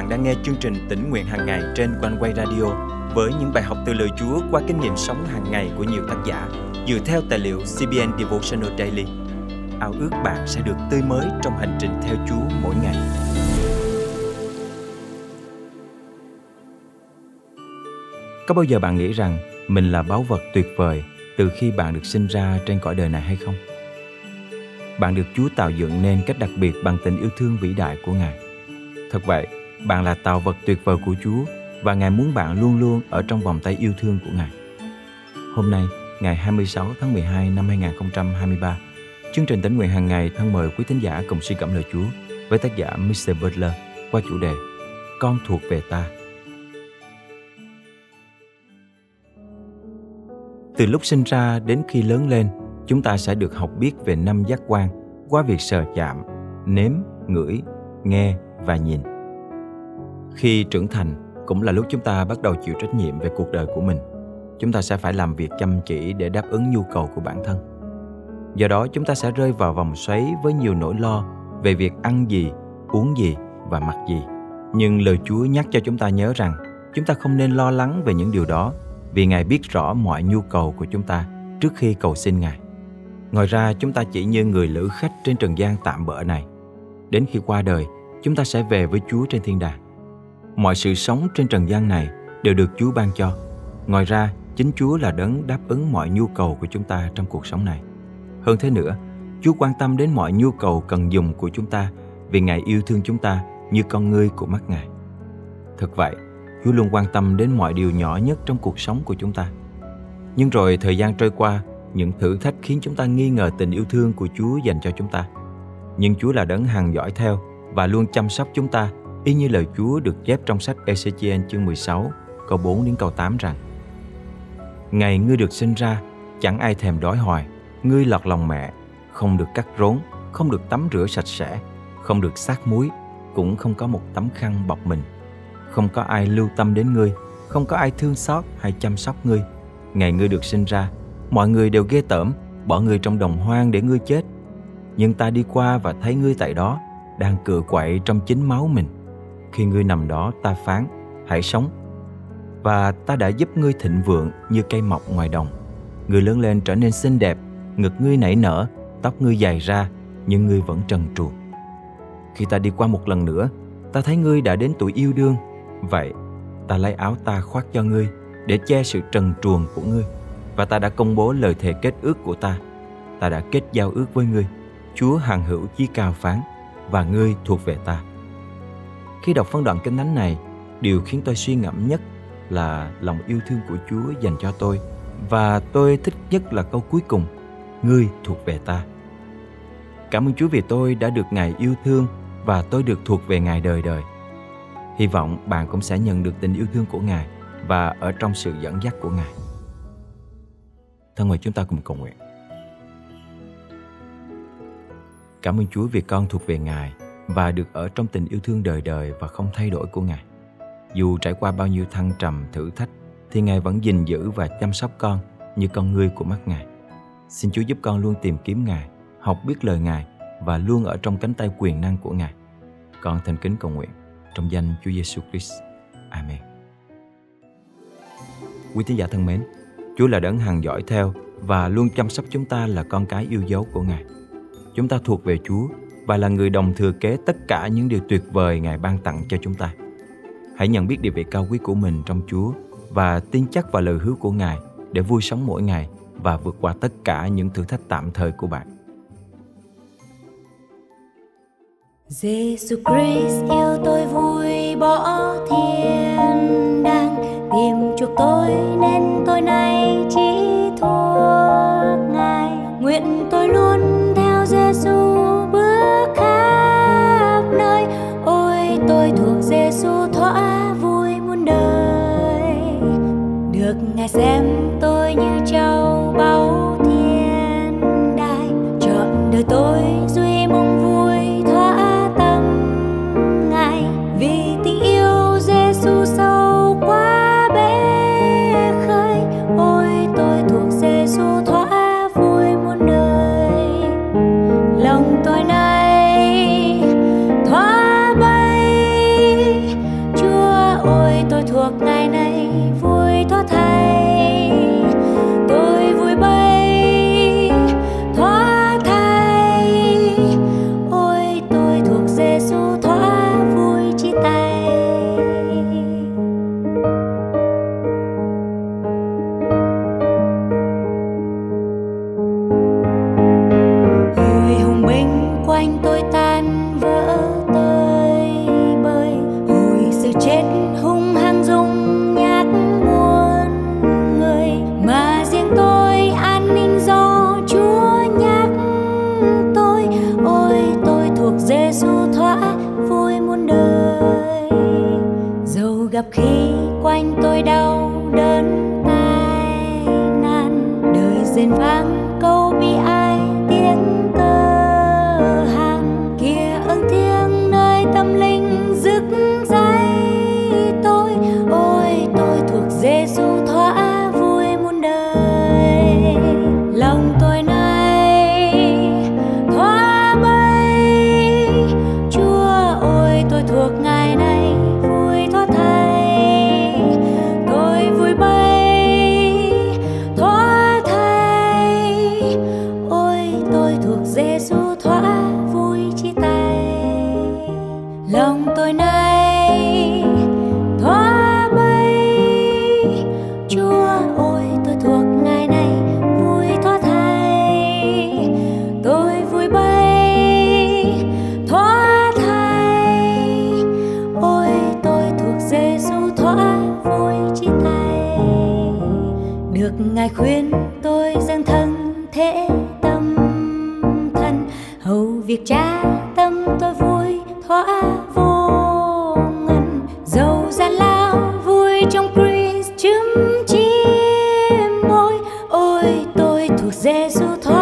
bạn đang nghe chương trình tỉnh nguyện hàng ngày trên quanh quay radio với những bài học từ lời Chúa qua kinh nghiệm sống hàng ngày của nhiều tác giả dựa theo tài liệu CBN Devotional Daily. Ao ước bạn sẽ được tươi mới trong hành trình theo Chúa mỗi ngày. Có bao giờ bạn nghĩ rằng mình là báu vật tuyệt vời từ khi bạn được sinh ra trên cõi đời này hay không? Bạn được Chúa tạo dựng nên cách đặc biệt bằng tình yêu thương vĩ đại của Ngài. Thật vậy, bạn là tạo vật tuyệt vời của Chúa và Ngài muốn bạn luôn luôn ở trong vòng tay yêu thương của Ngài. Hôm nay, ngày 26 tháng 12 năm 2023, chương trình tỉnh nguyện hàng ngày thân mời quý thính giả cùng suy cảm lời Chúa với tác giả Mr. Butler qua chủ đề Con thuộc về ta. Từ lúc sinh ra đến khi lớn lên, chúng ta sẽ được học biết về năm giác quan qua việc sờ chạm, nếm, ngửi, nghe và nhìn. Khi trưởng thành, cũng là lúc chúng ta bắt đầu chịu trách nhiệm về cuộc đời của mình. Chúng ta sẽ phải làm việc chăm chỉ để đáp ứng nhu cầu của bản thân. Do đó chúng ta sẽ rơi vào vòng xoáy với nhiều nỗi lo về việc ăn gì uống gì và mặc gì. Nhưng lời chúa nhắc cho chúng ta nhớ rằng chúng ta không nên lo lắng về những điều đó vì ngài biết rõ mọi nhu cầu của chúng ta trước khi cầu xin ngài. Ngoài ra chúng ta chỉ như người lữ khách trên trần gian tạm bỡ này. Đến khi qua đời chúng ta sẽ về với chúa trên thiên đàng mọi sự sống trên trần gian này đều được Chúa ban cho. Ngoài ra, chính Chúa là đấng đáp ứng mọi nhu cầu của chúng ta trong cuộc sống này. Hơn thế nữa, Chúa quan tâm đến mọi nhu cầu cần dùng của chúng ta vì Ngài yêu thương chúng ta như con ngươi của mắt Ngài. Thật vậy, Chúa luôn quan tâm đến mọi điều nhỏ nhất trong cuộc sống của chúng ta. Nhưng rồi thời gian trôi qua, những thử thách khiến chúng ta nghi ngờ tình yêu thương của Chúa dành cho chúng ta. Nhưng Chúa là đấng hàng dõi theo và luôn chăm sóc chúng ta y như lời Chúa được chép trong sách Ezechiel chương 16, câu 4 đến câu 8 rằng Ngày ngươi được sinh ra, chẳng ai thèm đói hoài, ngươi lọt lòng mẹ, không được cắt rốn, không được tắm rửa sạch sẽ, không được sát muối, cũng không có một tấm khăn bọc mình. Không có ai lưu tâm đến ngươi, không có ai thương xót hay chăm sóc ngươi. Ngày ngươi được sinh ra, mọi người đều ghê tởm, bỏ ngươi trong đồng hoang để ngươi chết. Nhưng ta đi qua và thấy ngươi tại đó, đang cựa quậy trong chính máu mình khi ngươi nằm đó ta phán, hãy sống. Và ta đã giúp ngươi thịnh vượng như cây mọc ngoài đồng. Ngươi lớn lên trở nên xinh đẹp, ngực ngươi nảy nở, tóc ngươi dài ra, nhưng ngươi vẫn trần truồng. Khi ta đi qua một lần nữa, ta thấy ngươi đã đến tuổi yêu đương. Vậy, ta lấy áo ta khoác cho ngươi để che sự trần truồng của ngươi. Và ta đã công bố lời thề kết ước của ta. Ta đã kết giao ước với ngươi. Chúa hằng hữu chí cao phán, và ngươi thuộc về ta khi đọc phân đoạn kinh thánh này, điều khiến tôi suy ngẫm nhất là lòng yêu thương của Chúa dành cho tôi và tôi thích nhất là câu cuối cùng, ngươi thuộc về ta. Cảm ơn Chúa vì tôi đã được Ngài yêu thương và tôi được thuộc về Ngài đời đời. Hy vọng bạn cũng sẽ nhận được tình yêu thương của Ngài và ở trong sự dẫn dắt của Ngài. Thân mời chúng ta cùng cầu nguyện. Cảm ơn Chúa vì con thuộc về Ngài và được ở trong tình yêu thương đời đời và không thay đổi của Ngài. Dù trải qua bao nhiêu thăng trầm, thử thách, thì Ngài vẫn gìn giữ và chăm sóc con như con ngươi của mắt Ngài. Xin Chúa giúp con luôn tìm kiếm Ngài, học biết lời Ngài và luôn ở trong cánh tay quyền năng của Ngài. Con thành kính cầu nguyện trong danh Chúa Giêsu Christ. Amen. Quý tín giả thân mến, Chúa là đấng hàng dõi theo và luôn chăm sóc chúng ta là con cái yêu dấu của Ngài. Chúng ta thuộc về Chúa và là người đồng thừa kế tất cả những điều tuyệt vời Ngài ban tặng cho chúng ta. Hãy nhận biết địa vị cao quý của mình trong Chúa và tin chắc vào lời hứa của Ngài để vui sống mỗi ngày và vượt qua tất cả những thử thách tạm thời của bạn. Jesus Christ yêu tôi vui bỏ thiên đàng, tìm chuộc tôi nên tôi nay chỉ thuộc Ngài nguyện tôi luôn ngài xem tôi như châu báu thiên đai. Chọn đời tôi duyên vang câu bi thế tâm thần. Hầu việc cha tâm tôi vui thỏa vô ngần. Dầu ra lao vui trong Christ chấm chi môi. Ôi, tôi thuộc Giêsu thôi